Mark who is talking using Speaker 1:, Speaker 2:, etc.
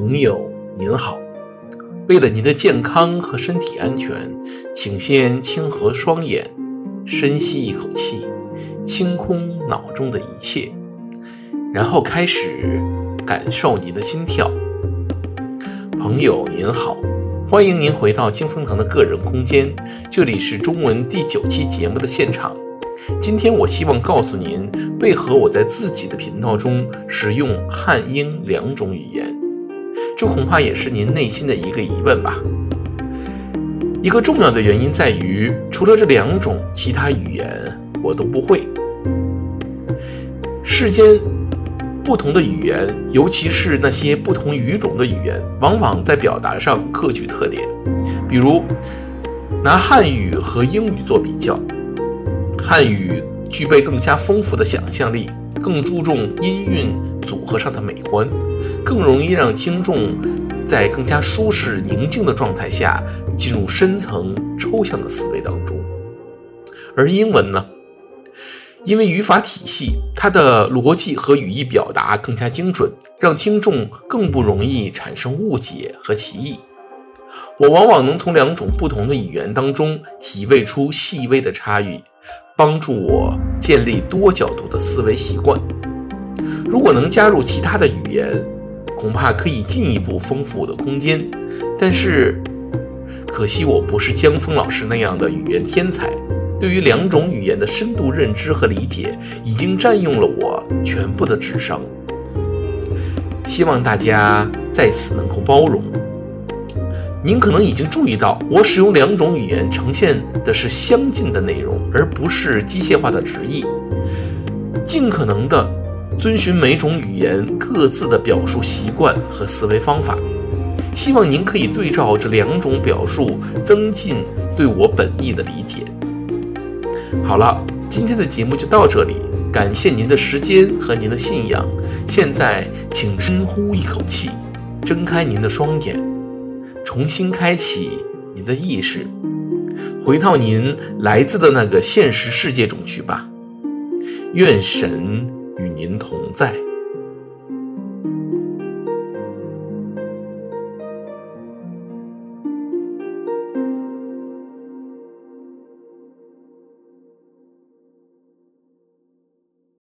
Speaker 1: 朋友您好，为了您的健康和身体安全，请先轻合双眼，深吸一口气，清空脑中的一切，然后开始感受您的心跳。朋友您好，欢迎您回到金风堂的个人空间，这里是中文第九期节目的现场。今天我希望告诉您，为何我在自己的频道中使用汉英两种语言。这恐怕也是您内心的一个疑问吧。一个重要的原因在于，除了这两种，其他语言我都不会。世间不同的语言，尤其是那些不同语种的语言，往往在表达上各具特点。比如，拿汉语和英语做比较。汉语具备更加丰富的想象力，更注重音韵组合上的美观，更容易让听众在更加舒适宁静的状态下进入深层抽象的思维当中。而英文呢，因为语法体系，它的逻辑和语义表达更加精准，让听众更不容易产生误解和歧义。我往往能从两种不同的语言当中体味出细微的差异。帮助我建立多角度的思维习惯。如果能加入其他的语言，恐怕可以进一步丰富我的空间。但是，可惜我不是江峰老师那样的语言天才，对于两种语言的深度认知和理解，已经占用了我全部的智商。希望大家在此能够包容。您可能已经注意到，我使用两种语言呈现的是相近的内容，而不是机械化的直译。尽可能的遵循每种语言各自的表述习惯和思维方法。希望您可以对照这两种表述，增进对我本意的理解。好了，今天的节目就到这里，感谢您的时间和您的信仰。现在，请深呼一口气，睁开您的双眼。重新开启您的意识，回到您来自的那个现实世界中去吧。愿神与您同在。